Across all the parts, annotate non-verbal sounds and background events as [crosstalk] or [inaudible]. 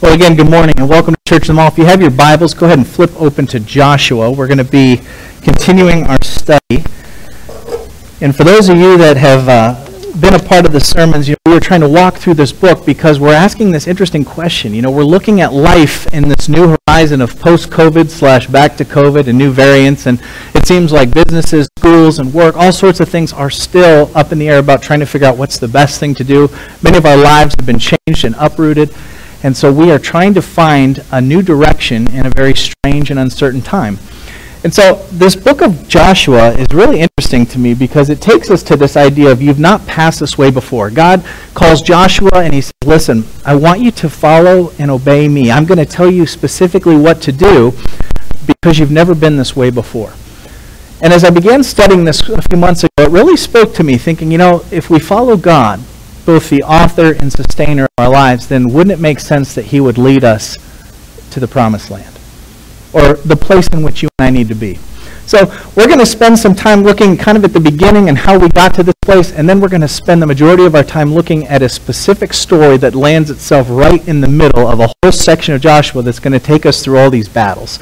Well, again, good morning and welcome to Church of the Mall. If you have your Bibles, go ahead and flip open to Joshua. We're going to be continuing our study. And for those of you that have uh, been a part of the sermons, you know, we are trying to walk through this book because we're asking this interesting question. You know, we're looking at life in this new horizon of post-COVID slash back to COVID and new variants, and it seems like businesses, schools, and work, all sorts of things are still up in the air about trying to figure out what's the best thing to do. Many of our lives have been changed and uprooted. And so we are trying to find a new direction in a very strange and uncertain time. And so this book of Joshua is really interesting to me because it takes us to this idea of you've not passed this way before. God calls Joshua and he says, Listen, I want you to follow and obey me. I'm going to tell you specifically what to do because you've never been this way before. And as I began studying this a few months ago, it really spoke to me, thinking, you know, if we follow God, both the author and sustainer of our lives, then wouldn't it make sense that he would lead us to the promised land? Or the place in which you and I need to be. So we're going to spend some time looking kind of at the beginning and how we got to this place, and then we're going to spend the majority of our time looking at a specific story that lands itself right in the middle of a whole section of Joshua that's going to take us through all these battles.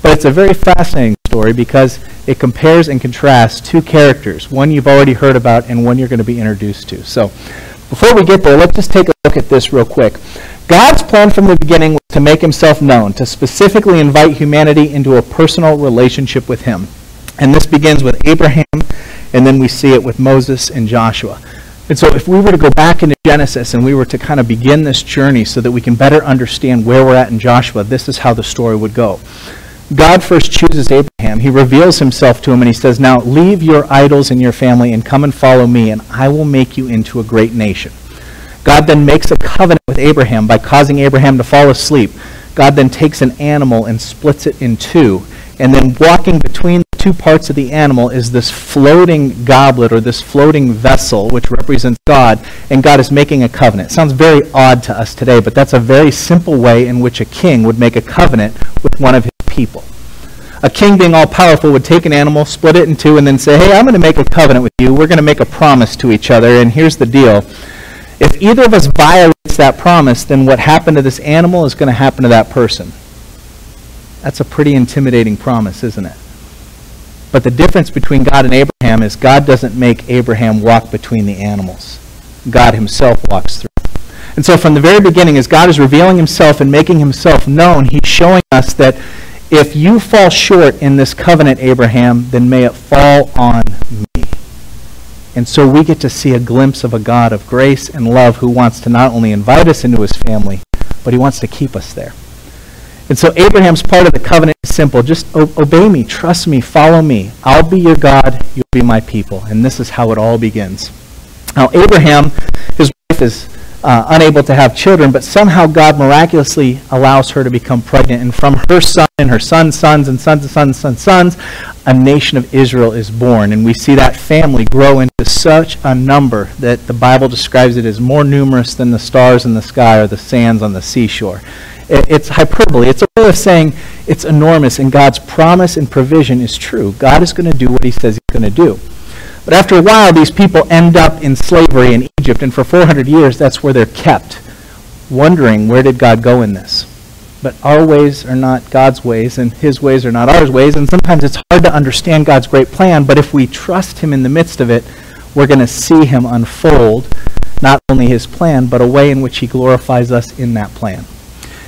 But it's a very fascinating story because it compares and contrasts two characters, one you've already heard about and one you're going to be introduced to. So before we get there, let's just take a look at this real quick. God's plan from the beginning was to make himself known, to specifically invite humanity into a personal relationship with him. And this begins with Abraham, and then we see it with Moses and Joshua. And so if we were to go back into Genesis and we were to kind of begin this journey so that we can better understand where we're at in Joshua, this is how the story would go. God first chooses Abraham. He reveals himself to him and he says, Now leave your idols and your family and come and follow me, and I will make you into a great nation. God then makes a covenant with Abraham by causing Abraham to fall asleep. God then takes an animal and splits it in two. And then walking between the two parts of the animal is this floating goblet or this floating vessel, which represents God. And God is making a covenant. It sounds very odd to us today, but that's a very simple way in which a king would make a covenant with one of his people. A king being all powerful would take an animal, split it in two, and then say, Hey, I'm going to make a covenant with you. We're going to make a promise to each other. And here's the deal. If either of us violates that promise, then what happened to this animal is going to happen to that person. That's a pretty intimidating promise, isn't it? But the difference between God and Abraham is God doesn't make Abraham walk between the animals. God himself walks through. And so from the very beginning, as God is revealing himself and making himself known, he's showing us that if you fall short in this covenant, Abraham, then may it fall on me. And so we get to see a glimpse of a God of grace and love who wants to not only invite us into his family, but he wants to keep us there. And so Abraham's part of the covenant is simple. Just obey me, trust me, follow me. I'll be your God, you'll be my people. And this is how it all begins. Now, Abraham, his wife is uh, unable to have children, but somehow God miraculously allows her to become pregnant. And from her son and her son's sons and sons and sons and sons, sons, a nation of Israel is born. And we see that family grow into such a number that the Bible describes it as more numerous than the stars in the sky or the sands on the seashore. it's hyperbole. It's a way of saying it's enormous, and God's promise and provision is true. God is going to do what he says he's going to do. But after a while, these people end up in slavery in Egypt, and for 400 years, that's where they're kept, wondering where did God go in this? But our ways are not God's ways, and His ways are not our ways, and sometimes it's hard to understand God's great plan, but if we trust Him in the midst of it, we're going to see Him unfold not only His plan, but a way in which He glorifies us in that plan.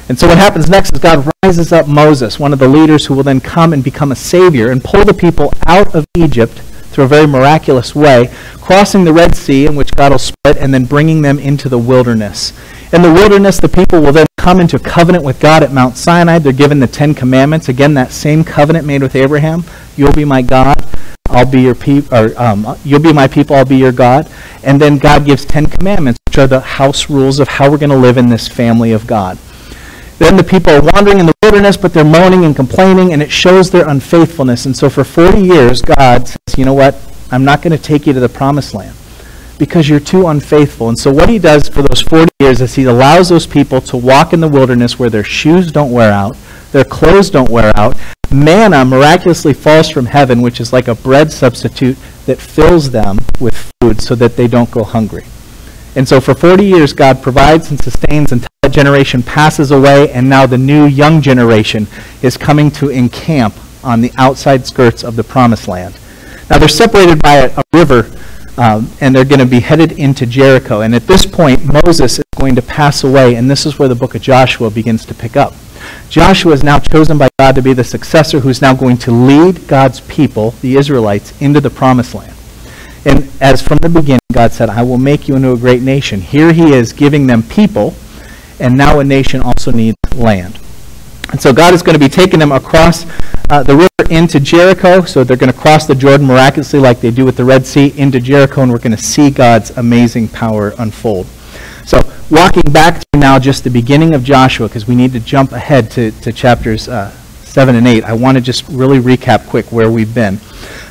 And so what happens next is God rises up Moses, one of the leaders who will then come and become a savior and pull the people out of Egypt through a very miraculous way, crossing the Red Sea, in which God will split, and then bringing them into the wilderness. In the wilderness, the people will then come into covenant with God at Mount Sinai. They're given the Ten Commandments. Again, that same covenant made with Abraham. You'll be my God. I'll be your people, or um, you'll be my people. I'll be your God. And then God gives Ten Commandments, which are the house rules of how we're going to live in this family of God. Then the people are wandering in the wilderness, but they're moaning and complaining, and it shows their unfaithfulness. And so for 40 years, God says, you know what? I'm not going to take you to the promised land because you're too unfaithful. And so what he does for those 40 years is he allows those people to walk in the wilderness where their shoes don't wear out, their clothes don't wear out. Manna miraculously falls from heaven, which is like a bread substitute that fills them with food so that they don't go hungry. And so for 40 years, God provides and sustains until that generation passes away, and now the new young generation is coming to encamp on the outside skirts of the promised land. Now they're separated by a, a river, um, and they're going to be headed into Jericho. And at this point, Moses is going to pass away, and this is where the book of Joshua begins to pick up. Joshua is now chosen by God to be the successor who's now going to lead God's people, the Israelites, into the promised land. And as from the beginning, God said, I will make you into a great nation. Here he is giving them people, and now a nation also needs land. And so God is going to be taking them across uh, the river into Jericho. So they're going to cross the Jordan miraculously, like they do with the Red Sea, into Jericho, and we're going to see God's amazing power unfold. So, walking back to now just the beginning of Joshua, because we need to jump ahead to, to chapters uh, 7 and 8, I want to just really recap quick where we've been.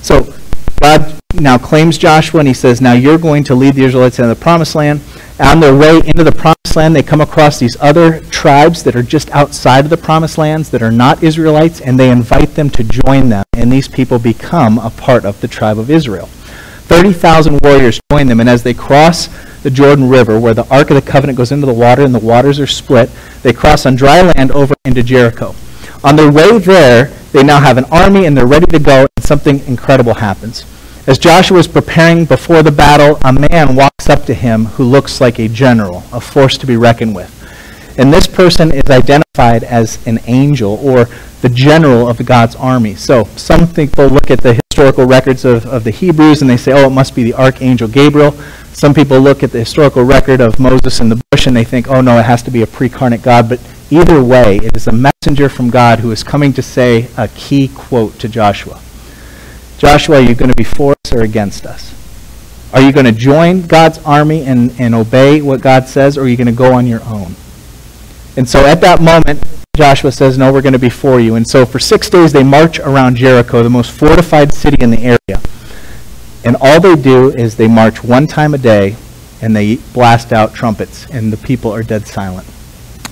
So, God now claims Joshua, and he says, Now you're going to lead the Israelites into the promised land. On their way into the promised land, they come across these other tribes that are just outside of the promised lands that are not Israelites, and they invite them to join them, and these people become a part of the tribe of Israel. 30,000 warriors join them, and as they cross the Jordan River, where the Ark of the Covenant goes into the water and the waters are split, they cross on dry land over into Jericho. On their way there, they now have an army and they're ready to go, and something incredible happens. As Joshua is preparing before the battle, a man walks up to him who looks like a general, a force to be reckoned with. And this person is identified as an angel or the general of God's army. So some people look at the historical records of, of the Hebrews and they say, oh, it must be the archangel Gabriel. Some people look at the historical record of Moses in the bush and they think, oh, no, it has to be a pre-incarnate God. But either way, it is a messenger from God who is coming to say a key quote to Joshua. Joshua, you're going to be for or against us? Are you going to join God's army and, and obey what God says, or are you going to go on your own? And so at that moment, Joshua says, No, we're going to be for you. And so for six days, they march around Jericho, the most fortified city in the area. And all they do is they march one time a day and they blast out trumpets, and the people are dead silent.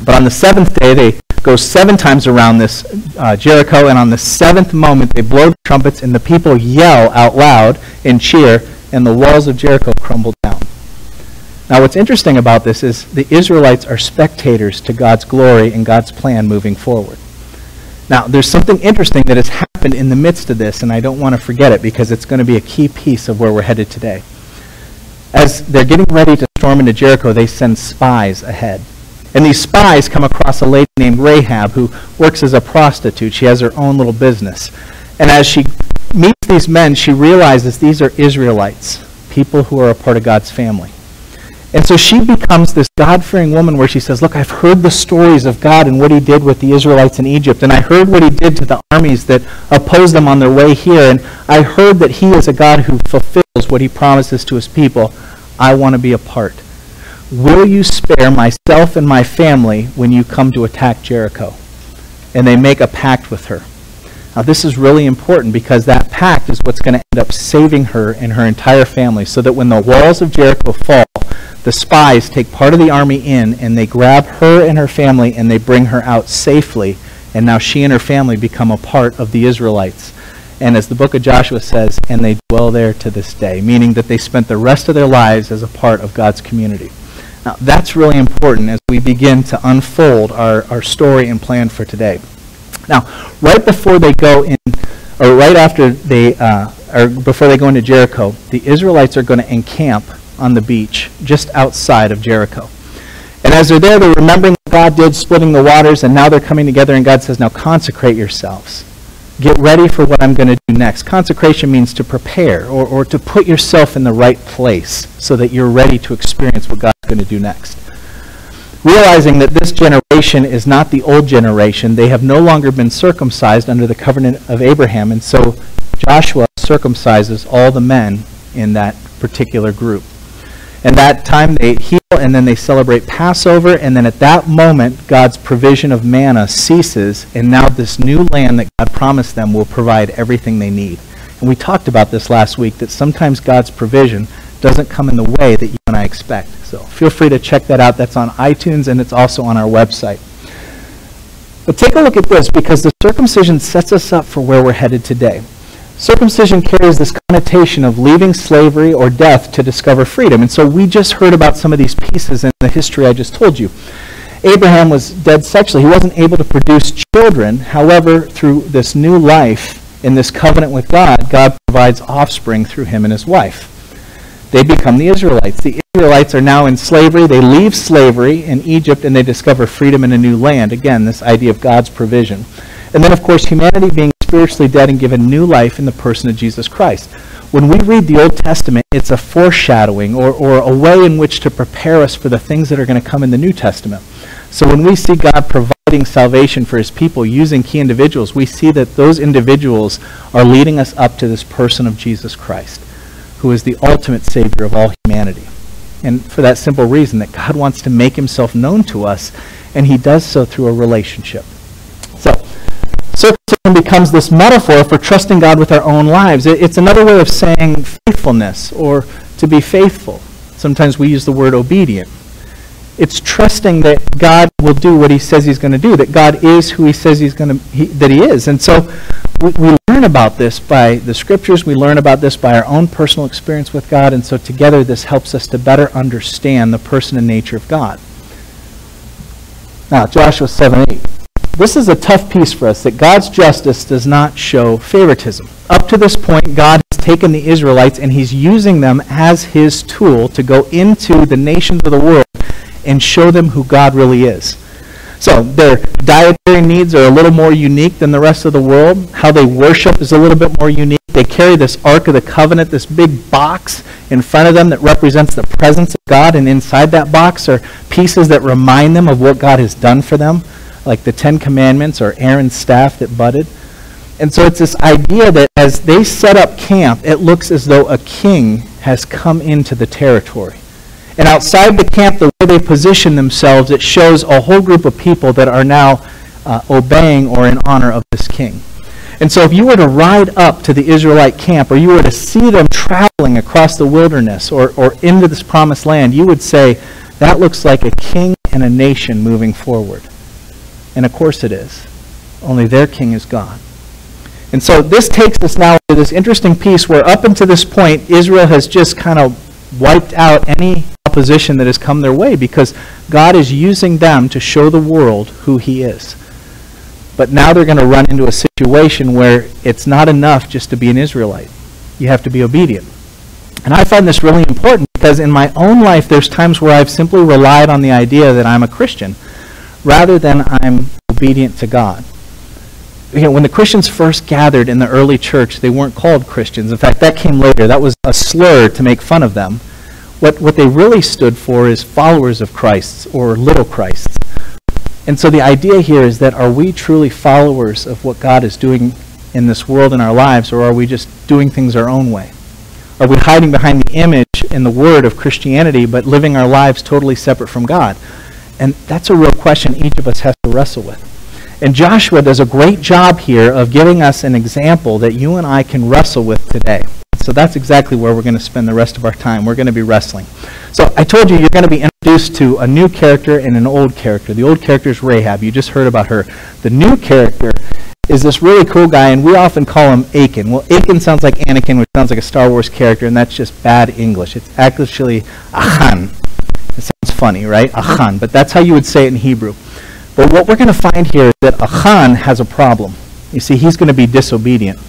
But on the seventh day, they go seven times around this uh, Jericho, and on the seventh moment they blow the trumpets, and the people yell out loud and cheer, and the walls of Jericho crumble down. Now, what's interesting about this is the Israelites are spectators to God's glory and God's plan moving forward. Now, there's something interesting that has happened in the midst of this, and I don't want to forget it because it's going to be a key piece of where we're headed today. As they're getting ready to storm into Jericho, they send spies ahead. And these spies come across a lady named Rahab who works as a prostitute. She has her own little business. And as she meets these men, she realizes these are Israelites, people who are a part of God's family. And so she becomes this God fearing woman where she says, Look, I've heard the stories of God and what he did with the Israelites in Egypt. And I heard what he did to the armies that opposed them on their way here. And I heard that he is a God who fulfills what he promises to his people. I want to be a part. Will you spare myself and my family when you come to attack Jericho? And they make a pact with her. Now, this is really important because that pact is what's going to end up saving her and her entire family so that when the walls of Jericho fall, the spies take part of the army in and they grab her and her family and they bring her out safely. And now she and her family become a part of the Israelites. And as the book of Joshua says, and they dwell there to this day, meaning that they spent the rest of their lives as a part of God's community. Now, that's really important as we begin to unfold our, our story and plan for today. Now, right before they go in, or right after they, uh, or before they go into Jericho, the Israelites are going to encamp on the beach just outside of Jericho. And as they're there, they're remembering what God did, splitting the waters, and now they're coming together, and God says, Now consecrate yourselves. Get ready for what I'm going to do next. Consecration means to prepare or, or to put yourself in the right place so that you're ready to experience what God's going to do next. Realizing that this generation is not the old generation, they have no longer been circumcised under the covenant of Abraham, and so Joshua circumcises all the men in that particular group. And that time they heal and then they celebrate Passover. And then at that moment, God's provision of manna ceases. And now this new land that God promised them will provide everything they need. And we talked about this last week that sometimes God's provision doesn't come in the way that you and I expect. So feel free to check that out. That's on iTunes and it's also on our website. But take a look at this because the circumcision sets us up for where we're headed today. circumcision carries this connotation of leaving slavery or death to discover freedom. And so we just heard about some of these pieces in the history I just told you. Abraham was dead sexually. He wasn't able to produce children. However, through this new life in this covenant with God, God provides offspring through him and his wife. They become the Israelites. The Israelites are now in slavery. They leave slavery in Egypt and they discover freedom in a new land. Again, this idea of God's provision. And then, of course, humanity being spiritually dead and given new life in the person of Jesus Christ. When we read the Old Testament, it's a foreshadowing or, or a way in which to prepare us for the things that are going to come in the New Testament. So when we see God providing salvation for his people using key individuals, we see that those individuals are leading us up to this person of Jesus Christ, who is the ultimate Savior of all humanity. And for that simple reason, that God wants to make himself known to us, and he does so through a relationship. So, circumcision becomes this metaphor for trusting God with our own lives. It's another way of saying faithfulness or to be faithful. Sometimes we use the word obedient. It's trusting that God will do what he says he's going to do, that God is who he says he's going to he, that he is. And so we, we learn about this by the scriptures, we learn about this by our own personal experience with God, and so together this helps us to better understand the person and nature of God. Now, Joshua 7 8. This is a tough piece for us that God's justice does not show favoritism. Up to this point, God has taken the Israelites and he's using them as his tool to go into the nations of the world and show them who God really is. So their dietary needs are a little more unique than the rest of the world. How they worship is a little bit more unique. They carry this Ark of the Covenant, this big box in front of them that represents the presence of God, and inside that box are pieces that remind them of what God has done for them, like the Ten Commandments or Aaron's staff that budded. And so it's this idea that as they set up camp, it looks as though a king has come into the territory. And outside the camp, the way they position themselves, it shows a whole group of people that are now uh, obeying or in honor of this king. And so if you were to ride up to the Israelite camp, or you were to see them traveling across the wilderness or, or into this promised land, you would say, that looks like a king and a nation moving forward. And of course it is. Only their king is God. And so this takes us now to this interesting piece where up until this point, Israel has just kind of wiped out any opposition that has come their way because God is using them to show the world who He is. But now they're going to run into a situation where it's not enough just to be an Israelite. You have to be obedient. And I find this really important because in my own life, there's times where I've simply relied on the idea that I'm a Christian rather than I'm obedient to God. You know, when the Christians first gathered in the early church, they weren't called Christians. In fact, that came later. That was a slur to make fun of them. What, what they really stood for is followers of Christ or little Christs. And so the idea here is that are we truly followers of what God is doing in this world in our lives, or are we just doing things our own way? Are we hiding behind the image and the word of Christianity, but living our lives totally separate from God? And that's a real question each of us has to wrestle with. And Joshua does a great job here of giving us an example that you and I can wrestle with today. So that's exactly where we're going to spend the rest of our time. We're going to be wrestling. So I told you you're going to be introduced to a new character and an old character. The old character is Rahab. You just heard about her. The new character is this really cool guy, and we often call him Achan. Well, Achan sounds like Anakin, which sounds like a Star Wars character, and that's just bad English. It's actually Achan. It sounds funny, right? Achan. But that's how you would say it in Hebrew. But what we're going to find here is that Achan has a problem. You see, he's going to be disobedient.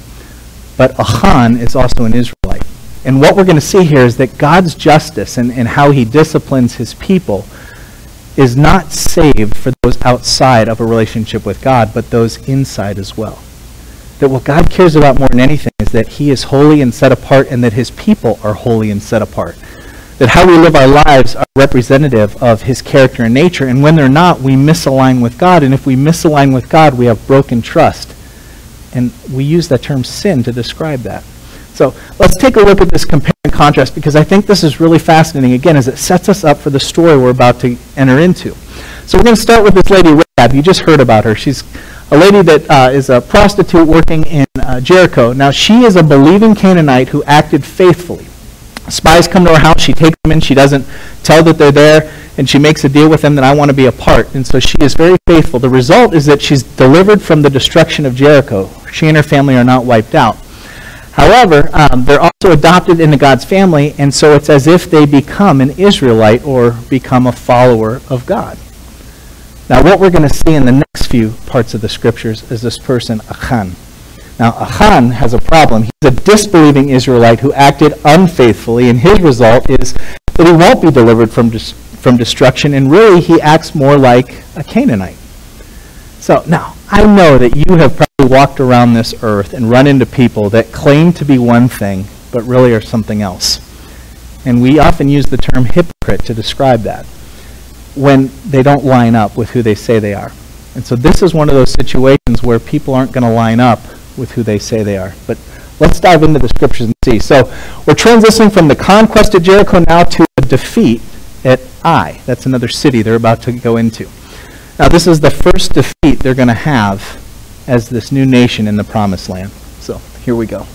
But Achan is also an Israelite. And what we're going to see here is that God's justice and, and how he disciplines his people is not saved for those outside of a relationship with God, but those inside as well. That what God cares about more than anything is that he is holy and set apart and that his people are holy and set apart. That how we live our lives are representative of his character and nature, and when they're not, we misalign with God, and if we misalign with God, we have broken trust and we use that term sin to describe that. So let's take a look at this compare and contrast because I think this is really fascinating, again, as it sets us up for the story we're about to enter into. So we're going to start with this lady, Rahab. You just heard about her. She's a lady that uh, is a prostitute working in uh, Jericho. Now, she is a believing Canaanite who acted faithfully. Spies come to her house. She takes them in. She doesn't tell that they're there and she makes a deal with them that I want to be a part. And so she is very faithful. The result is that she's delivered from the destruction of Jericho. She and her family are not wiped out. However, um, they're also adopted into God's family, and so it's as if they become an Israelite or become a follower of God. Now, what we're going to see in the next few parts of the scriptures is this person, Achan. Now, Achan has a problem. He's a disbelieving Israelite who acted unfaithfully, and his result is that he won't be delivered from, dis- from destruction, and really he acts more like a Canaanite. So, now, I know that you have probably walked around this earth and run into people that claim to be one thing, but really are something else. And we often use the term hypocrite to describe that when they don't line up with who they say they are. And so this is one of those situations where people aren't going to line up with who they say they are. But let's dive into the scriptures and see. So we're transitioning from the conquest of Jericho now to a defeat at Ai. That's another city they're about to go into. Now, this is the first defeat they're going to have as this new nation in the promised land. So, here we go.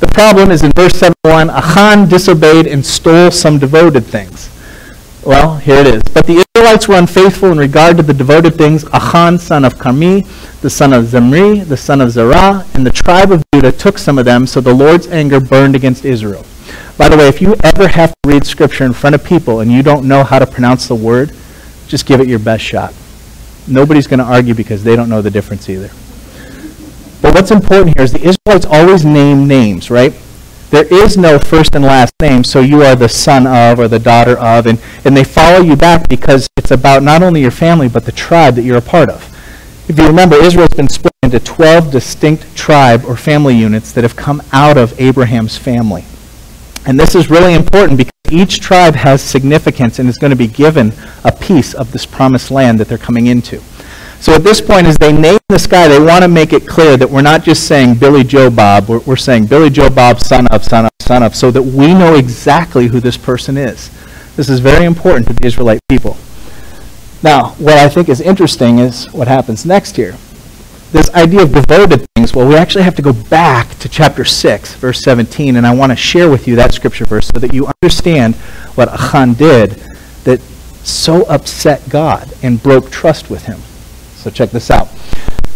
The problem is in verse 71 Achan disobeyed and stole some devoted things. Well, here it is. But the Israelites were unfaithful in regard to the devoted things. Achan, son of Carmi, the son of Zimri, the son of Zerah, and the tribe of Judah took some of them, so the Lord's anger burned against Israel. By the way, if you ever have to read Scripture in front of people and you don't know how to pronounce the word, just give it your best shot. Nobody's going to argue because they don't know the difference either. But what's important here is the Israelites always name names, right? There is no first and last name, so you are the son of or the daughter of, and, and they follow you back because it's about not only your family, but the tribe that you're a part of. If you remember, Israel's been split into 12 distinct tribe or family units that have come out of Abraham's family. And this is really important because each tribe has significance and is going to be given a piece of this promised land that they're coming into. So at this point, as they name the guy, they want to make it clear that we're not just saying Billy Joe Bob, we're, we're saying Billy Joe Bob, son of, son of, son of, so that we know exactly who this person is. This is very important to the Israelite people. Now, what I think is interesting is what happens next here this idea of devoted things, well, we actually have to go back to chapter 6, verse 17, and I want to share with you that scripture verse so that you understand what Achan did that so upset God and broke trust with him. So check this out.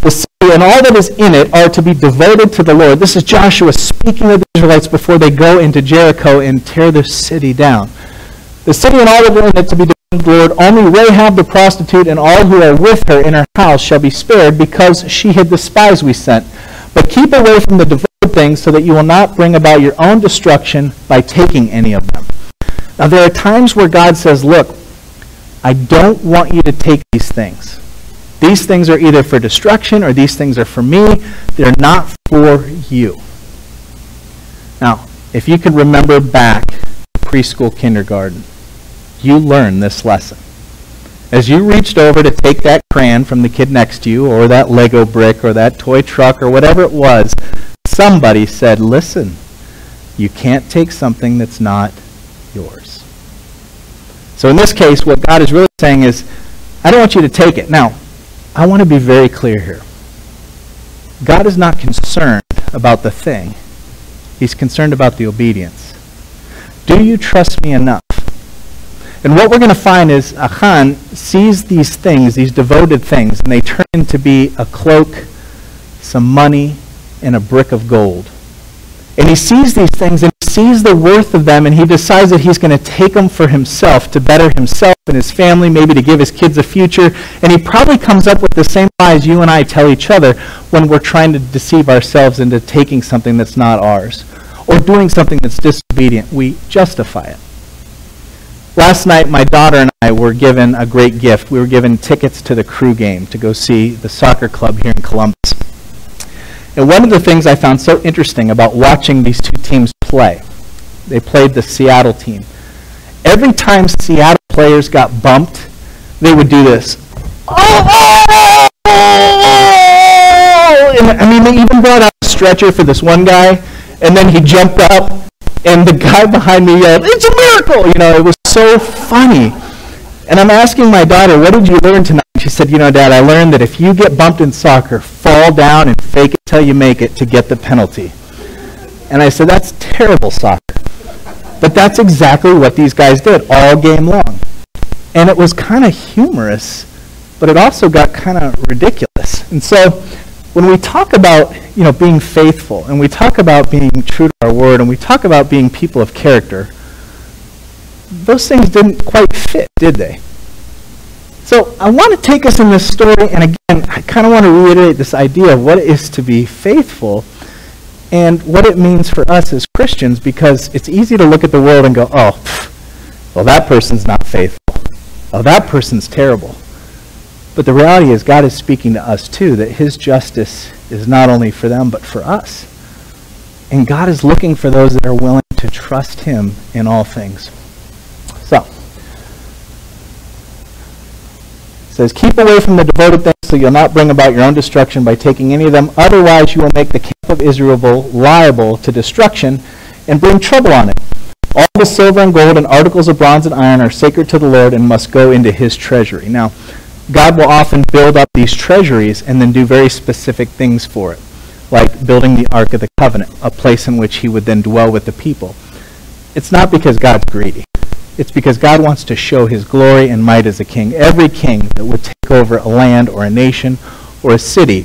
The city and all that is in it are to be devoted to the Lord. This is Joshua speaking of the Israelites before they go into Jericho and tear the city down. The city and all that is in it to be devoted to the Lord, only Rahab the prostitute and all who are with her in her house shall be spared, because she hid the spies we sent. But keep away from the devoted things, so that you will not bring about your own destruction by taking any of them. Now, there are times where God says, Look, I don't want you to take these things. These things are either for destruction or these things are for me. They're not for you. Now, if you could remember back to preschool kindergarten, you learned this lesson. As you reached over to take that crayon from the kid next to you, or that Lego brick, or that toy truck, or whatever it was, somebody said, Listen, you can't take something that's not yours. So in this case, what God is really saying is, I don't want you to take it. Now, I want to be very clear here. God is not concerned about the thing. He's concerned about the obedience. Do you trust me enough and what we're going to find is Achan sees these things, these devoted things, and they turn into be a cloak, some money, and a brick of gold. And he sees these things and sees the worth of them, and he decides that he's going to take them for himself to better himself and his family, maybe to give his kids a future. And he probably comes up with the same lies you and I tell each other when we're trying to deceive ourselves into taking something that's not ours or doing something that's disobedient. We justify it. Last night, my daughter and I were given a great gift. We were given tickets to the crew game to go see the soccer club here in Columbus. And one of the things I found so interesting about watching these two teams play, they played the Seattle team. Every time Seattle players got bumped, they would do this. Oh! And, I mean, they even brought out a stretcher for this one guy, and then he jumped up, and the guy [laughs] behind me yelled, It's a miracle! You know, it was so funny. And I'm asking my daughter, what did you learn tonight? She said, you know, Dad, I learned that if you get bumped in soccer, fall down and fake it till you make it to get the penalty. And I said, that's terrible soccer. But that's exactly what these guys did all game long. And it was kind of humorous, but it also got kind of ridiculous. And so when we talk about you know being faithful and we talk about being true to our word and we talk about being people of character, those things didn't quite fit, did they? So I want to take us in this story, and again, I kind of want to reiterate this idea of what it is to be faithful and what it means for us as Christians because it's easy to look at the world and go, oh, pff, well, that person's not faithful. Oh, that person's terrible. But the reality is, God is speaking to us too, that His justice is not only for them, but for us. And God is looking for those that are willing to trust Him in all things. So, says, Keep away from the devoted things so you'll not bring about your own destruction by taking any of them. Otherwise, you will make the camp of Israel liable to destruction and bring trouble on it. All the silver and gold and articles of bronze and iron are sacred to the Lord and must go into his treasury. Now, God will often build up these treasuries and then do very specific things for it, like building the Ark of the Covenant, a place in which he would then dwell with the people. It's not because God's greedy. It's because God wants to show his glory and might as a king. Every king that would take over a land or a nation or a city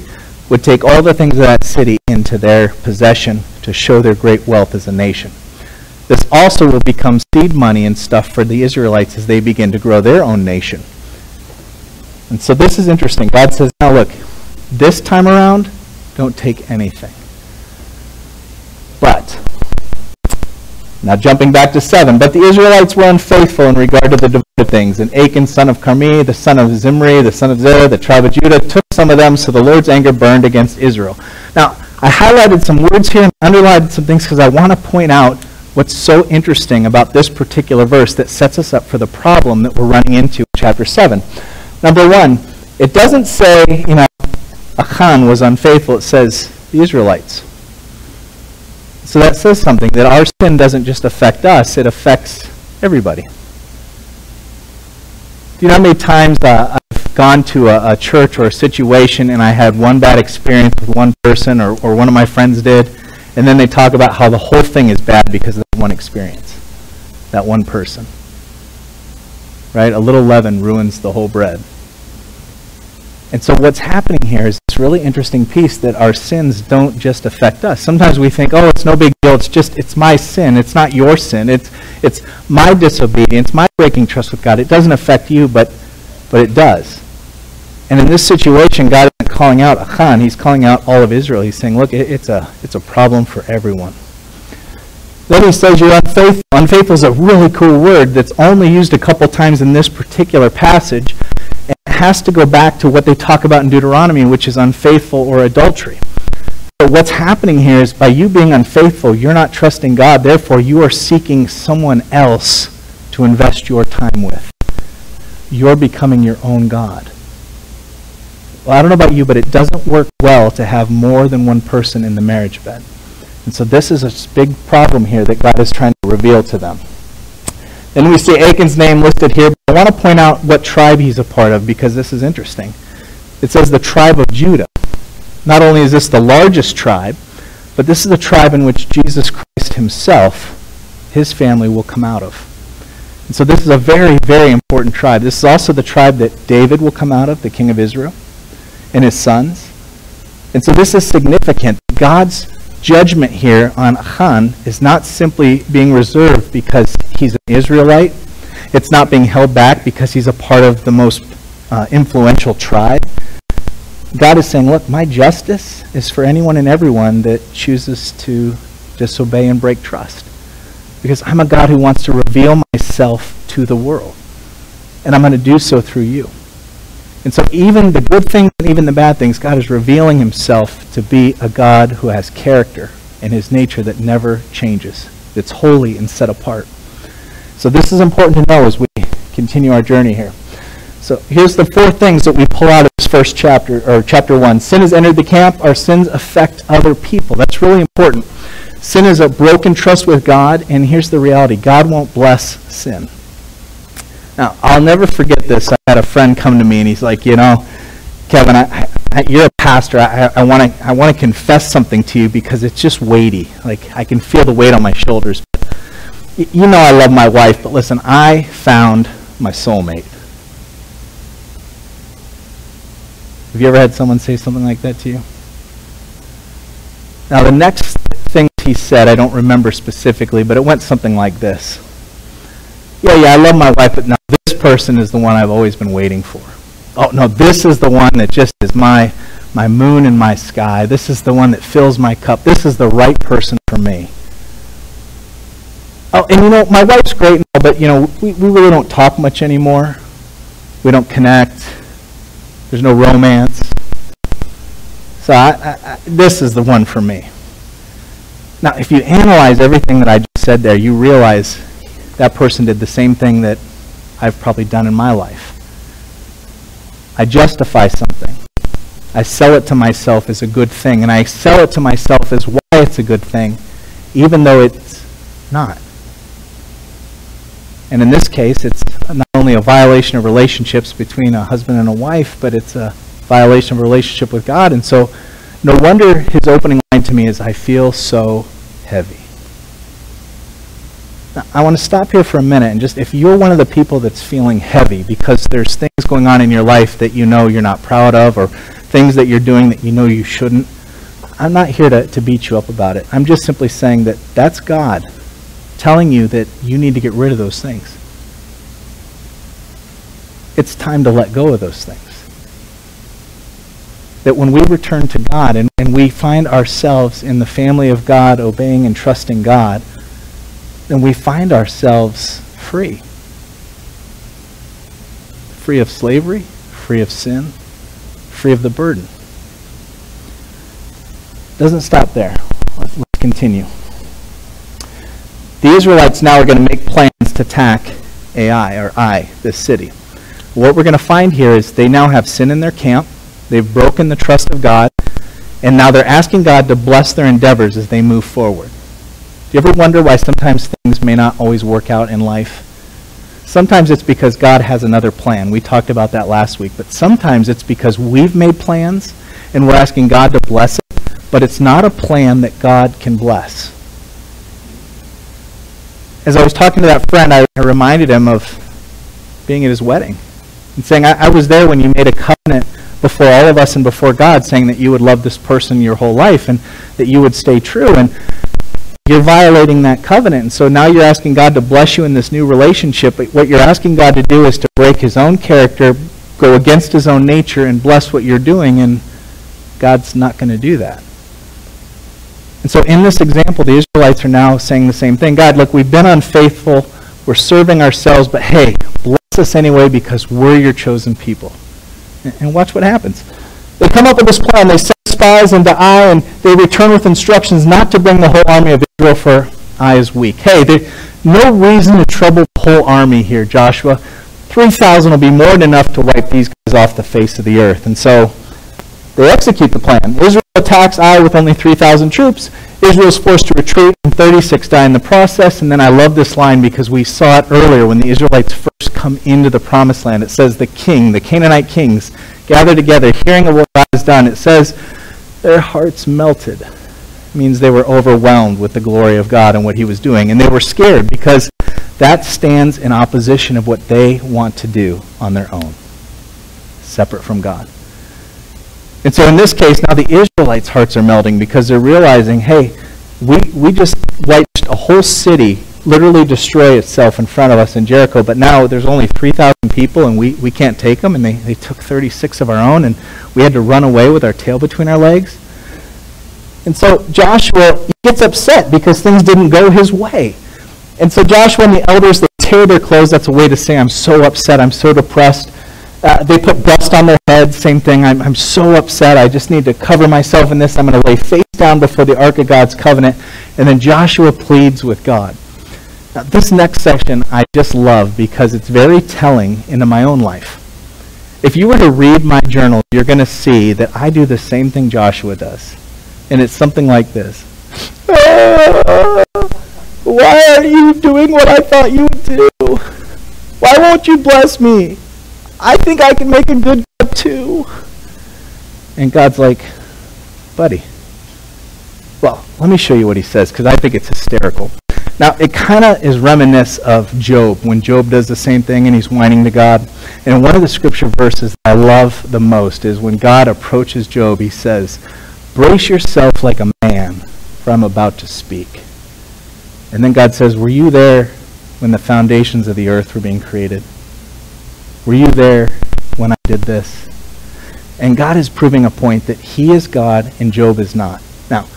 would take all the things of that city into their possession to show their great wealth as a nation. This also will become seed money and stuff for the Israelites as they begin to grow their own nation. And so this is interesting. God says, now look, this time around, don't take anything. But, now jumping back to 7, but the Israelites were unfaithful in regard to the devoted things. And Achan, son of Carmi, the son of Zimri, the son of Zerah, the tribe of Judah, took some of them, so the Lord's anger burned against Israel. Now, I highlighted some words here and underlined some things because I want to point out what's so interesting about this particular verse that sets us up for the problem that we're running into in chapter 7. Number one, it doesn't say, you know, Achan was unfaithful. It says the Israelites. So that says something, that our sin doesn't just affect us, it affects everybody. Do you know how many times uh, I've gone to a, a, church or a situation and I had one bad experience with one person or, or one of my friends did, and then they talk about how the whole thing is bad because of that one experience, that one person. Right? A little leaven ruins the whole bread. And so what's happening here is this really interesting piece that our sins don't just affect us. Sometimes we think, oh, it's no big deal. It's just, it's my sin. It's not your sin. It's, it's my disobedience, my breaking trust with God. It doesn't affect you, but, but it does. And in this situation, God isn't calling out Achan. He's calling out all of Israel. He's saying, look, it, it's, a, it's a problem for everyone. Then he says you're unfaithful. Unfaithful is a really cool word that's only used a couple times in this particular passage has to go back to what they talk about in Deuteronomy, which is unfaithful or adultery. But what's happening here is by you being unfaithful, you're not trusting God. Therefore, you are seeking someone else to invest your time with. You're becoming your own God. Well, I don't know about you, but it doesn't work well to have more than one person in the marriage bed. And so this is a big problem here that God is trying to reveal to them. Then we see Achan's name listed here. But I want to point out what tribe he's a part of because this is interesting. It says the tribe of Judah. Not only is this the largest tribe, but this is the tribe in which Jesus Christ himself, his family, will come out of. And so this is a very, very important tribe. This is also the tribe that David will come out of, the king of Israel, and his sons. And so this is significant. God's judgment here on Achan is not simply being reserved because he's an Israelite. It's not being held back because he's a part of the most uh, influential tribe. God is saying, look, my justice is for anyone and everyone that chooses to disobey and break trust. Because I'm a God who wants to reveal myself to the world. And I'm going to do so through you. And so even the good things and even the bad things, God is revealing himself to be a God who has character in his nature that never changes, that's holy and set apart. So this is important to know as we continue our journey here. So here's the four things that we pull out of this first chapter, or chapter one. Sin has entered the camp. Our sins affect other people. That's really important. Sin is a broken trust with God, and here's the reality. God won't bless sin. Now, I'll never forget this. I had a friend come to me and he's like, you know, Kevin, I, I, you're a pastor. I want to I want to confess something to you because it's just weighty. Like I can feel the weight on my shoulders. But you know I love my wife, but listen, I found my soulmate. Have you ever had someone say something like that to you? Now, the next thing he said, I don't remember specifically, but it went something like this. Yeah, yeah, I love my wife, but now this person is the one I've always been waiting for. Oh, no, this is the one that just is my, my moon and my sky. This is the one that fills my cup. This is the right person for me. Oh, and you know, my wife's great, but you know, we, we really don't talk much anymore. We don't connect. There's no romance. So I, I, I, this is the one for me. Now, if you analyze everything that I just said there, you realize that person did the same thing that I've probably done in my life. I justify something. I sell it to myself as a good thing, and I sell it to myself as why it's a good thing, even though it's not. And in this case, it's not only a violation of relationships between a husband and a wife, but it's a violation of relationship with God. And so, no wonder his opening line to me is, I feel so heavy. I want to stop here for a minute and just, if you're one of the people that's feeling heavy because there's things going on in your life that you know you're not proud of or things that you're doing that you know you shouldn't, I'm not here to, to beat you up about it. I'm just simply saying that that's God telling you that you need to get rid of those things. It's time to let go of those things. That when we return to God and, and we find ourselves in the family of God, obeying and trusting God, then we find ourselves free. Free of slavery, free of sin, free of the burden. Doesn't stop there. Let's, continue. The Israelites now are going to make plans to attack Ai, or Ai, this city. What we're going to find here is they now have sin in their camp. They've broken the trust of God. And now they're asking God to bless their endeavors as they move forward. You ever wonder why sometimes things may not always work out in life? Sometimes it's because God has another plan. We talked about that last week. But sometimes it's because we've made plans and we're asking God to bless it, but it's not a plan that God can bless as I was talking to that friend, I, I reminded him of being at his wedding and saying, I, I was there when you made a covenant before all of us and before God, saying that you would love this person your whole life and that you would stay true. And you're violating that covenant. And so now you're asking God to bless you in this new relationship. But what you're asking God to do is to break his own character, go against his own nature, and bless what you're doing. And God's not going to do that. And so in this example, the Israelites are now saying the same thing. God, look, we've been unfaithful. We're serving ourselves, but hey, bless us anyway because we're your chosen people. And watch what happens. They come up with this plan. They send spies into Ai, and they return with instructions not to bring the whole army of Israel for Ai is weak. Hey, no reason to trouble the whole army here, Joshua. 3,000 will be more than enough to wipe these guys off the face of the earth. And so they execute the plan. Israel attacks Ai with only 3,000 troops. Israel is forced to retreat, and 36 die in the process. And then I love this line because we saw it earlier when the Israelites first come into the promised land. It says the king, the Canaanite kings, gather together, hearing of what God has done. It says their hearts melted. It means they were overwhelmed with the glory of God and what he was doing. And they were scared because that stands in opposition of what they want to do on their own, separate from God. And so in this case, now the Israelites' hearts are melting because they're realizing, hey, we, we just wiped a whole city, literally destroy itself in front of us in Jericho, but now there's only 3,000 people and we, we can't take them, and they, they took 36 of our own, and we had to run away with our tail between our legs. And so Joshua gets upset because things didn't go his way. And so Joshua and the elders, they tear their clothes. That's a way to say, I'm so upset, I'm so depressed. Uh, they put dust on their heads, same thing. I'm, I'm so upset. I just need to cover myself in this. I'm going to lay face down before the Ark of God's covenant. And then Joshua pleads with God. Now, this next section I just love because it's very telling into my own life. If you were to read my journal, you're going to see that I do the same thing Joshua does. And it's something like this. Ah, why are you doing what I thought you would do? Why won't you bless me? I think I can make a good cup too. And God's like, buddy. Well, let me show you what he says because I think it's hysterical. Now, it kind of is reminiscent of Job when Job does the same thing and he's whining to God. And one of the scripture verses that I love the most is when God approaches Job, he says, Brace yourself like a man, for I'm about to speak. And then God says, Were you there when the foundations of the earth were being created? Were you there when I did this? And God is proving a point that he is God and Job is not. Now,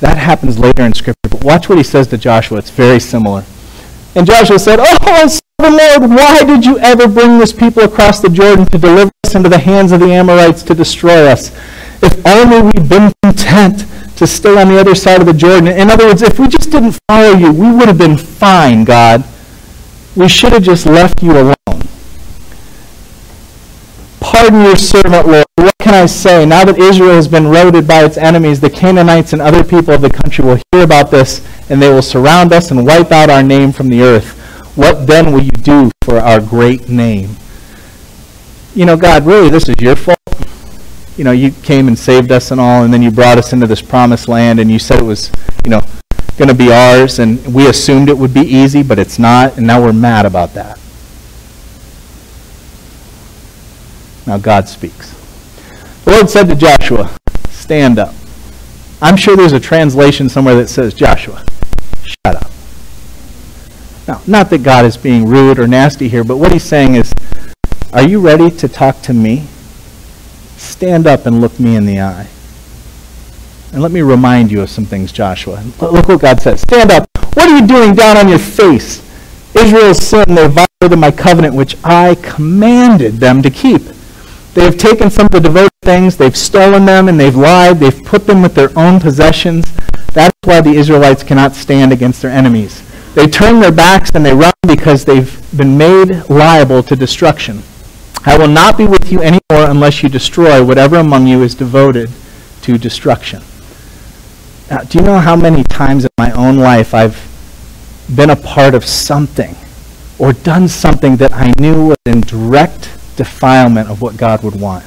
that happens later in Scripture, but watch what he says to Joshua. It's very similar. And Joshua said, Oh, sovereign Lord, why did you ever bring this people across the Jordan to deliver us into the hands of the Amorites to destroy us? If only we'd been content to stay on the other side of the Jordan. In other words, if we just didn't follow you, we would have been fine, God. We should have just left you alone. Pardon your servant, Lord. What can I say? Now that Israel has been routed by its enemies, the Canaanites and other people of the country will hear about this, and they will surround us and wipe out our name from the earth. What then will you do for our great name? You know, God, really, this is your fault you know, you came and saved us and all, and then you brought us into this promised land, and you said it was, you know, going to be ours, and we assumed it would be easy, but it's not, and now we're mad about that. Now God speaks. The Lord said to Joshua, Stand up. I'm sure there's a translation somewhere that says, Joshua, shut up. Now, not that God is being rude or nasty here, but what he's saying is, Are you ready to talk to me? Stand up and look me in the eye. And let me remind you of some things, Joshua. Look what God says. Stand up. What are you doing down on your face? Israel's sinned. They violated my covenant, which I commanded them to keep. They have taken some of the devoted things, they've stolen them, and they've lied. They've put them with their own possessions. That's why the Israelites cannot stand against their enemies. They turn their backs and they run because they've been made liable to destruction. I will not be with you anymore unless you destroy whatever among you is devoted to destruction. Now, do you know how many times in my own life I've been a part of something or done something that I knew was in direct defilement of what God would want?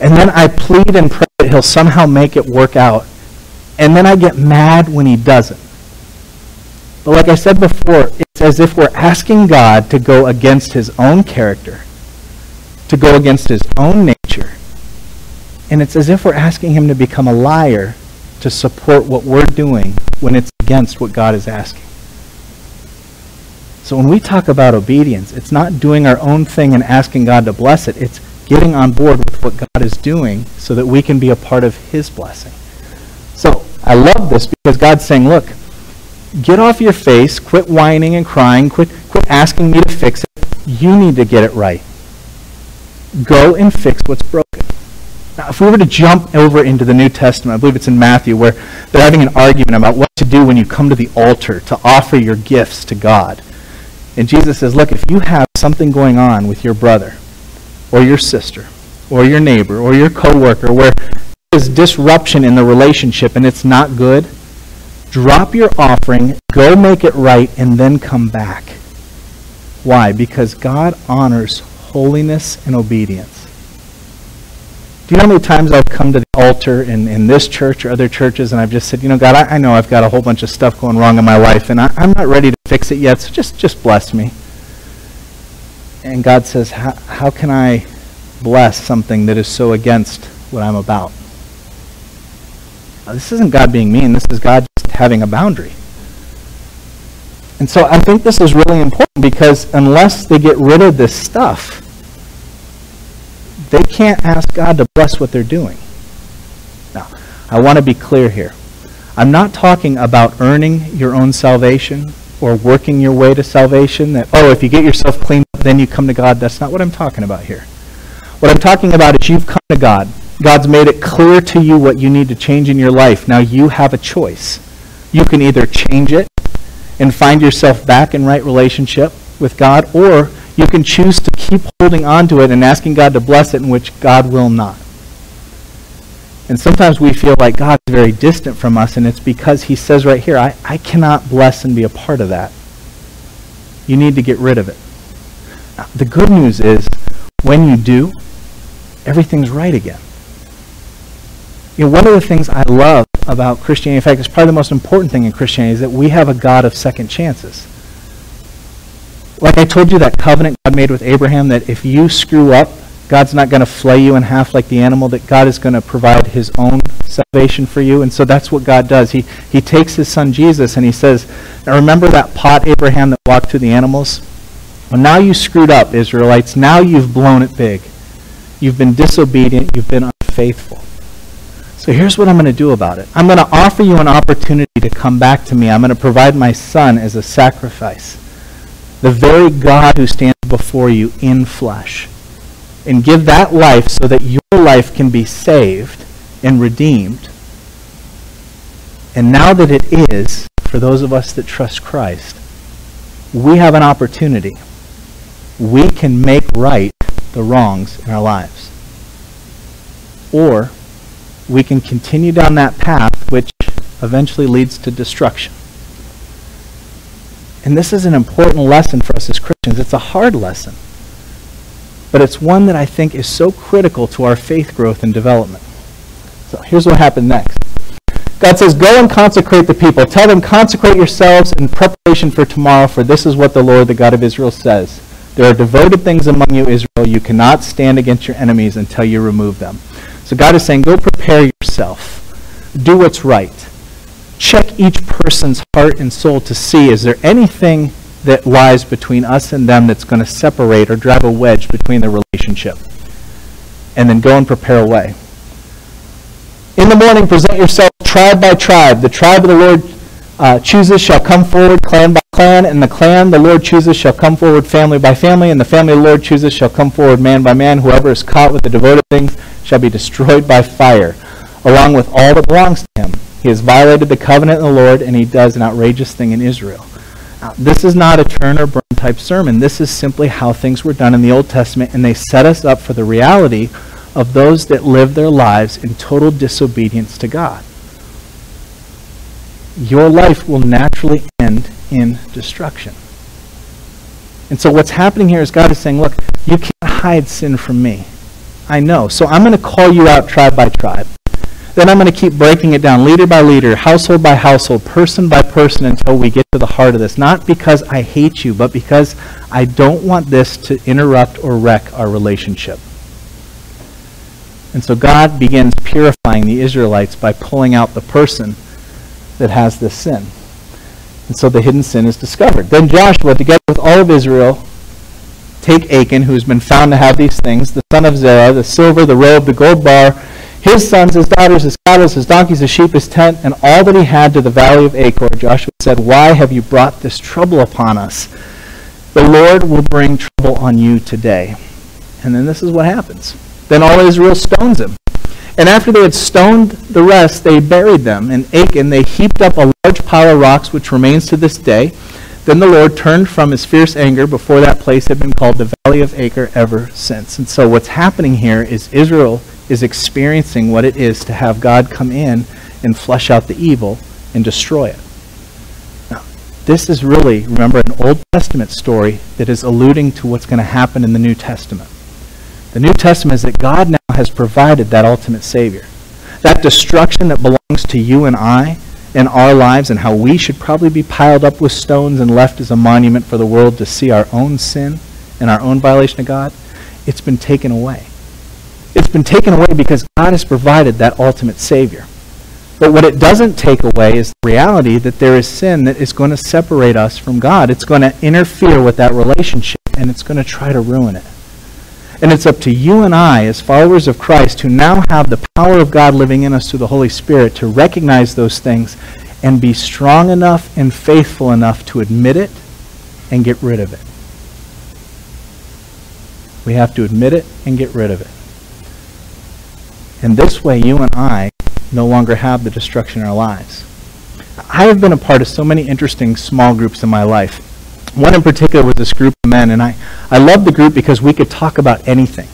And then I plead and pray that he'll somehow make it work out. And then I get mad when he doesn't. But like I said before, it's as if we're asking God to go against his own character to go against his own nature. And it's as if we're asking him to become a liar to support what we're doing when it's against what God is asking. So when we talk about obedience, it's not doing our own thing and asking God to bless it. It's getting on board with what God is doing so that we can be a part of his blessing. So I love this because God's saying, look, get off your face, quit whining and crying, quit, quit asking me to fix it. You need to get it right. Go and fix what's broken. Now, if we were to jump over into the New Testament, I believe it's in Matthew, where they're having an argument about what to do when you come to the altar to offer your gifts to God. And Jesus says, look, if you have something going on with your brother or your sister or your neighbor or your coworker where there's disruption in the relationship and it's not good, drop your offering, go make it right, and then come back. Why? Because God honors holiness and obedience. Do you know how many times I've come to the altar in, in this church or other churches and I've just said, you know, God, I, I know I've got a whole bunch of stuff going wrong in my life and I, I'm not ready to fix it yet, so just, just bless me. And God says, how can I bless something that is so against what I'm about? Now, this isn't God being mean. This is God just having a boundary. And so I think this is really important because unless they get rid of this stuff, they can't ask God to bless what they're doing. Now, I want to be clear here. I'm not talking about earning your own salvation or working your way to salvation that, oh, if you get yourself cleaned up, then you come to God. That's not what I'm talking about here. What I'm talking about is you've come to God. God's made it clear to you what you need to change in your life. Now you have a choice. You can either change it and find yourself back in right relationship with God, or you can choose to keep holding on to it and asking God to bless it, in which God will not. And sometimes we feel like God is very distant from us, and it's because he says right here, I, I cannot bless and be a part of that. You need to get rid of it. Now, the good news is, when you do, everything's right again. You know, one of the things I love about Christianity, in fact, it's probably the most important thing in Christianity, is that we have a God of second chances. Like I told you, that covenant God made with Abraham, that if you screw up, God's not going to flay you in half like the animal, that God is going to provide his own salvation for you. And so that's what God does. He, he takes his son Jesus and he says, now remember that pot, Abraham, that walked through the animals? Well, now you screwed up, Israelites. Now you've blown it big. You've been disobedient. You've been unfaithful. So here's what I'm going to do about it. I'm going to offer you an opportunity to come back to me. I'm going to provide my son as a sacrifice. The very God who stands before you in flesh and give that life so that your life can be saved and redeemed. And now that it is, for those of us that trust Christ, we have an opportunity. We can make right the wrongs in our lives. Or we can continue down that path which eventually leads to destruction. And this is an important lesson for us as Christians. It's a hard lesson but it's one that I think is so critical to our faith growth and development. So here's what happened next. God says, Go and consecrate the people. Tell them, consecrate yourselves in preparation for tomorrow, for this is what the Lord, the God of Israel, says. There are devoted things among you, Israel. You cannot stand against your enemies until you remove them. So God is saying, Go prepare yourself. Do what's right. Check each person's heart and soul to see is there anything that lies between us and them that's going to separate or drive a wedge between the relationship. And then go and prepare a way. In the morning, present yourself tribe by tribe. The tribe of the Lord uh, chooses shall come forward, clan by clan, and the clan the Lord chooses shall come forward, family by family, and the family the Lord chooses shall come forward, man by man. Whoever is caught with the devoted things shall be destroyed by fire, along with all that belongs to him. He has violated the covenant of the Lord, and he does an outrageous thing in Israel. Now, this is not a turn or burn type sermon. This is simply how things were done in the Old Testament, and they set us up for the reality of those that live their lives in total disobedience to God. Your life will naturally end in destruction. And so what's happening here is God is saying, look, you can't hide sin from me. I know. So I'm going to call you out tribe by tribe. Then I'm going to keep breaking it down, leader by leader, household by household, person by person, until we get to the heart of this. Not because I hate you, but because I don't want this to interrupt or wreck our relationship. And so God begins purifying the Israelites by pulling out the person that has this sin. And so the hidden sin is discovered. Then Joshua, together with all of Israel, take Achan, who's been found to have these things, the son of Zerah, the silver, the robe, the gold bar, his sons, his daughters, his cattle, his donkeys, his sheep, his tent, and all that he had to the valley of Achor. Joshua said, Why have you brought this trouble upon us? The Lord will bring trouble on you today. And then this is what happens. Then all Israel stones him. And after they had stoned the rest, they buried them. In Achan, they heaped up a large pile of rocks, which remains to this day. Then the Lord turned from his fierce anger before that place had been called the Valley of Achor ever since. And so what's happening here is Israel is experiencing what it is to have God come in and flush out the evil and destroy it. Now, this is really, remember, an Old Testament story that is alluding to what's going to happen in the New Testament. The New Testament is that God now has provided that ultimate Savior. That destruction that belongs to you and I in our lives and how we should probably be piled up with stones and left as a monument for the world to see our own sin and our own violation of God, it's been taken away. It's been taken away because God has provided that ultimate Savior. But what it doesn't take away is the reality that there is sin that is going to separate us from God. It's going to interfere with that relationship, and it's going to try to ruin it. And it's up to you and I, as followers of Christ, who now have the power of God living in us through the Holy Spirit, to recognize those things and be strong enough and faithful enough to admit it and get rid of it. We have to admit it and get rid of it. And this way, you and I no longer have the destruction in our lives. I have been a part of so many interesting small groups in my life. One in particular was this group of men, and I, I loved the group because we could talk about anything.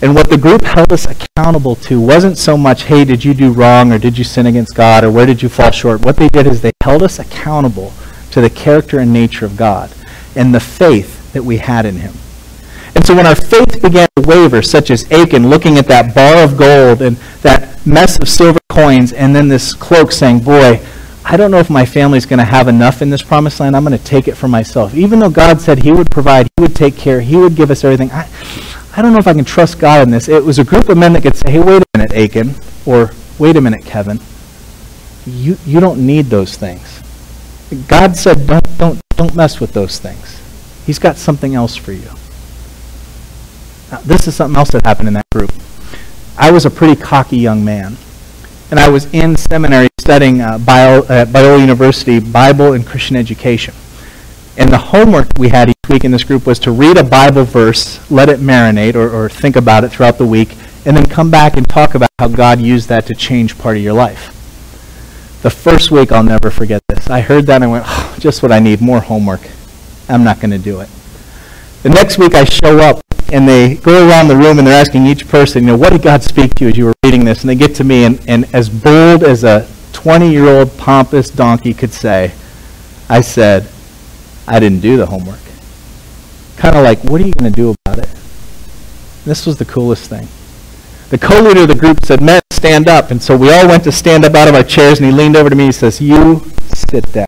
And what the group held us accountable to wasn't so much, hey, did you do wrong, or did you sin against God, or where did you fall short? What they did is they held us accountable to the character and nature of God and the faith that we had in Him. And so when our faith began to waver, such as Achan looking at that bar of gold and that mess of silver coins, and then this cloak saying, Boy, I don't know if my family's going to have enough in this promised land. I'm going to take it for myself. Even though God said He would provide, He would take care, He would give us everything, I, I don't know if I can trust God in this. It was a group of men that could say, hey, wait a minute, Achan, or wait a minute, Kevin. You, you don't need those things. God said, don't, don't, don't mess with those things. He's got something else for you. Now, this is something else that happened in that group. I was a pretty cocky young man, and I was in seminary studying uh, bio, uh, Biola University Bible and Christian education. And the homework we had each week in this group was to read a Bible verse, let it marinate, or, or think about it throughout the week, and then come back and talk about how God used that to change part of your life. The first week, I'll never forget this. I heard that and I went, oh, just what I need, more homework. I'm not going to do it. The next week, I show up and they go around the room and they're asking each person, you know, what did God speak to you as you were reading this? And they get to me, and, and as bold as a 20 year old pompous donkey could say, I said, I didn't do the homework. Kind of like, what are you going to do about it? This was the coolest thing. The co leader of the group said, Men, stand up. And so we all went to stand up out of our chairs, and he leaned over to me and says, You sit down.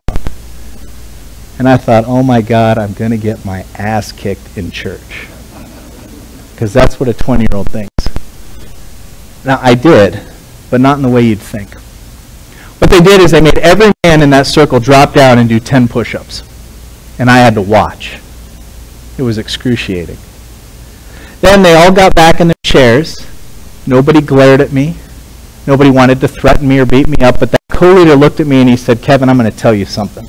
And I thought, oh my God, I'm going to get my ass kicked in church. Because that's what a 20 year old thinks. Now, I did, but not in the way you'd think. What they did is they made every man in that circle drop down and do 10 push ups and I had to watch. It was excruciating. Then they all got back in their chairs. Nobody glared at me. Nobody wanted to threaten me or beat me up, but that co-leader looked at me and he said, Kevin, I'm going to tell you something.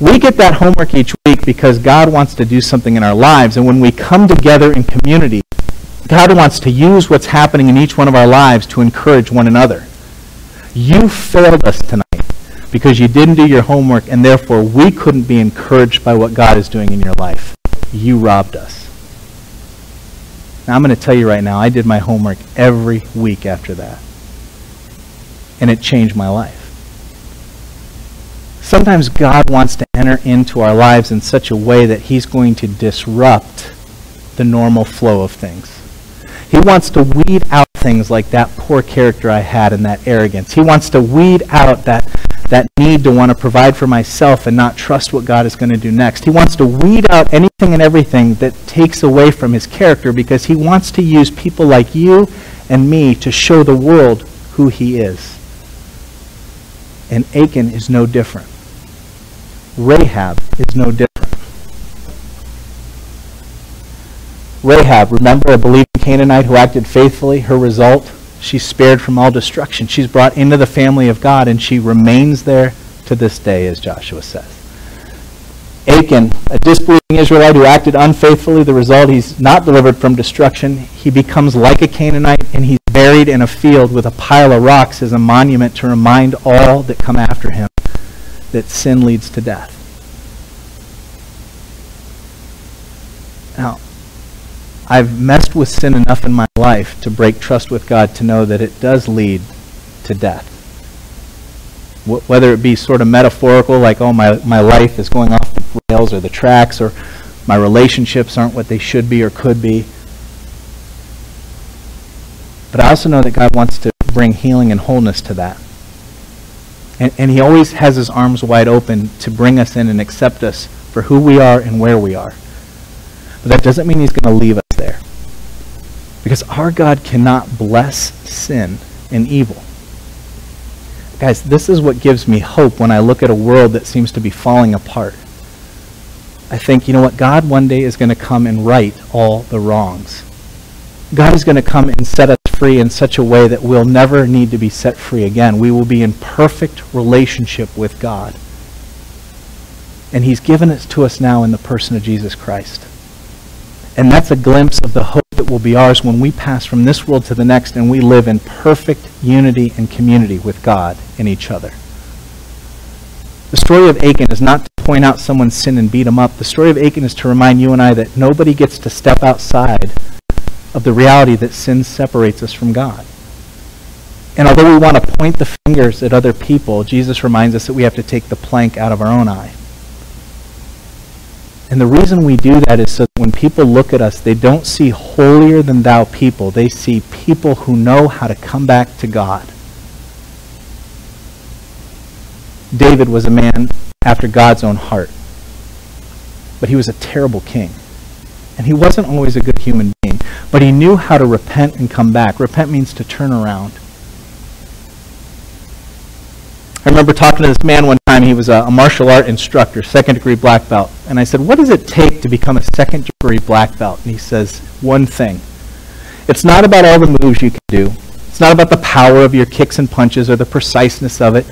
We get that homework each week because God wants to do something in our lives, and when we come together in community, God wants to use what's happening in each one of our lives to encourage one another. You failed us tonight because you didn't do your homework, and therefore we couldn't be encouraged by what God is doing in your life. You robbed us. Now, I'm going to tell you right now, I did my homework every week after that. And it changed my life. Sometimes God wants to enter into our lives in such a way that he's going to disrupt the normal flow of things. He wants to weed out things like that poor character I had and that arrogance. He wants to weed out that that need to want to provide for myself and not trust what God is going to do next. He wants to weed out anything and everything that takes away from his character because he wants to use people like you and me to show the world who he is. And Achan is no different. Rahab is no different. Rahab, remember a believing Canaanite who acted faithfully? Her result? She's spared from all destruction. She's brought into the family of God, and she remains there to this day, as Joshua says. Achan, a disbelieving Israelite who acted unfaithfully, the result, he's not delivered from destruction. He becomes like a Canaanite, and he's buried in a field with a pile of rocks as a monument to remind all that come after him that sin leads to death. Now, I've messed with sin enough in my life to break trust with God to know that it does lead to death. Wh- whether it be sort of metaphorical, like, oh, my, my life is going off the rails or the tracks, or my relationships aren't what they should be or could be. But I also know that God wants to bring healing and wholeness to that. And, and He always has His arms wide open to bring us in and accept us for who we are and where we are. But that doesn't mean He's going to leave us there. Because our God cannot bless sin and evil. Guys, this is what gives me hope when I look at a world that seems to be falling apart. I think, you know what? God one day is going to come and right all the wrongs. God is going to come and set us free in such a way that we'll never need to be set free again. We will be in perfect relationship with God. And he's given it to us now in the person of Jesus Christ. And that's a glimpse of the hope that will be ours when we pass from this world to the next and we live in perfect unity and community with God and each other. The story of Achan is not to point out someone's sin and beat them up. The story of Achan is to remind you and I that nobody gets to step outside of the reality that sin separates us from God. And although we want to point the fingers at other people, Jesus reminds us that we have to take the plank out of our own eye. And the reason we do that is so that when people look at us, they don't see holier than thou people. They see people who know how to come back to God. David was a man after God's own heart. But he was a terrible king. And he wasn't always a good human being, but he knew how to repent and come back. Repent means to turn around. I remember talking to this man one time. He was a, a martial art instructor, second degree black belt. And I said, What does it take to become a second degree black belt? And he says, One thing. It's not about all the moves you can do, it's not about the power of your kicks and punches or the preciseness of it.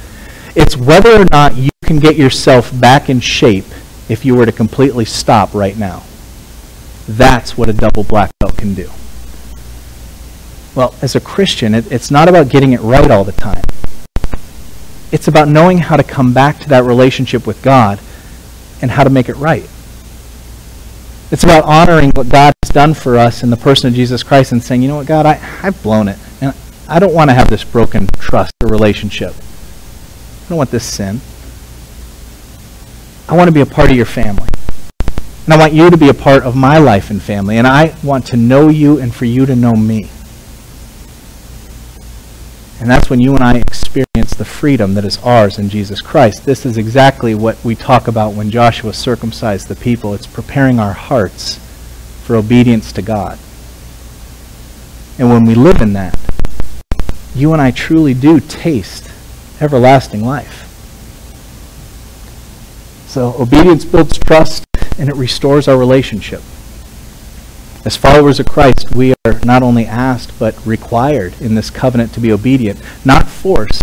It's whether or not you can get yourself back in shape if you were to completely stop right now. That's what a double black belt can do. Well, as a Christian, it, it's not about getting it right all the time. It's about knowing how to come back to that relationship with God and how to make it right. It's about honoring what God has done for us in the person of Jesus Christ and saying, you know what, God, I, I've blown it. And I don't want to have this broken trust or relationship. I don't want this sin. I want to be a part of your family. And I want you to be a part of my life and family. And I want to know you and for you to know me. And that's when you and I experience the freedom that is ours in Jesus Christ. This is exactly what we talk about when Joshua circumcised the people. It's preparing our hearts for obedience to God. And when we live in that, you and I truly do taste everlasting life. So obedience builds trust and it restores our relationship. As followers of Christ, we are not only asked but required in this covenant to be obedient, not forced.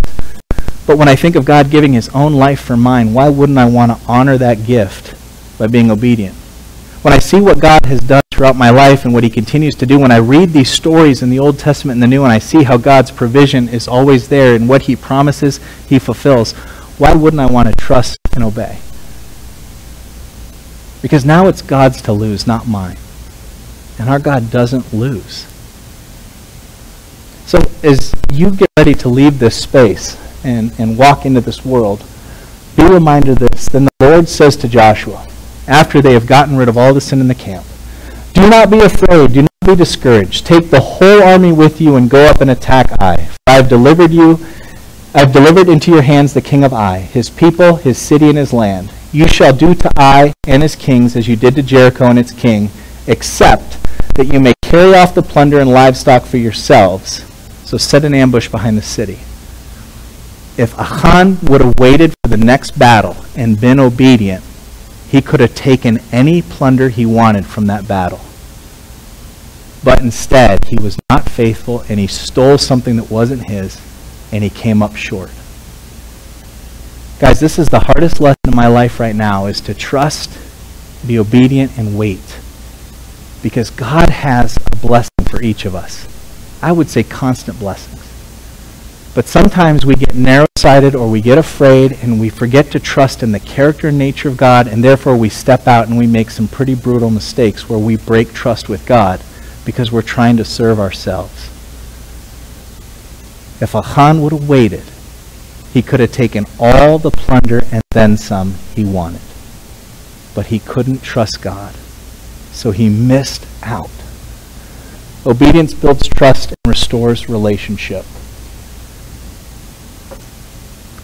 But when I think of God giving his own life for mine, why wouldn't I want to honor that gift by being obedient? When I see what God has done throughout my life and what he continues to do, when I read these stories in the Old Testament and the New, and I see how God's provision is always there and what he promises, he fulfills, why wouldn't I want to trust and obey? Because now it's God's to lose, not mine. And our God doesn't lose. So as you get ready to leave this space and, and walk into this world, be reminded of this. Then the Lord says to Joshua, after they have gotten rid of all the sin in the camp, do not be afraid. Do not be discouraged. Take the whole army with you and go up and attack Ai. For I have delivered you. I have delivered into your hands the king of Ai, his people, his city, and his land. You shall do to Ai and his kings as you did to Jericho and its king, except that you may carry off the plunder and livestock for yourselves. So set an ambush behind the city. If Achan would have waited for the next battle and been obedient, he could have taken any plunder he wanted from that battle. But instead, he was not faithful and he stole something that wasn't his and he came up short. Guys, this is the hardest lesson in my life right now is to trust, be obedient, and wait. Because God has a blessing for each of us. I would say constant blessings. But sometimes we get narrow-sighted or we get afraid and we forget to trust in the character and nature of God, and therefore we step out and we make some pretty brutal mistakes where we break trust with God because we're trying to serve ourselves. If Achan would have waited, he could have taken all the plunder and then some he wanted. But he couldn't trust God. So he missed out. Obedience builds trust and restores relationship.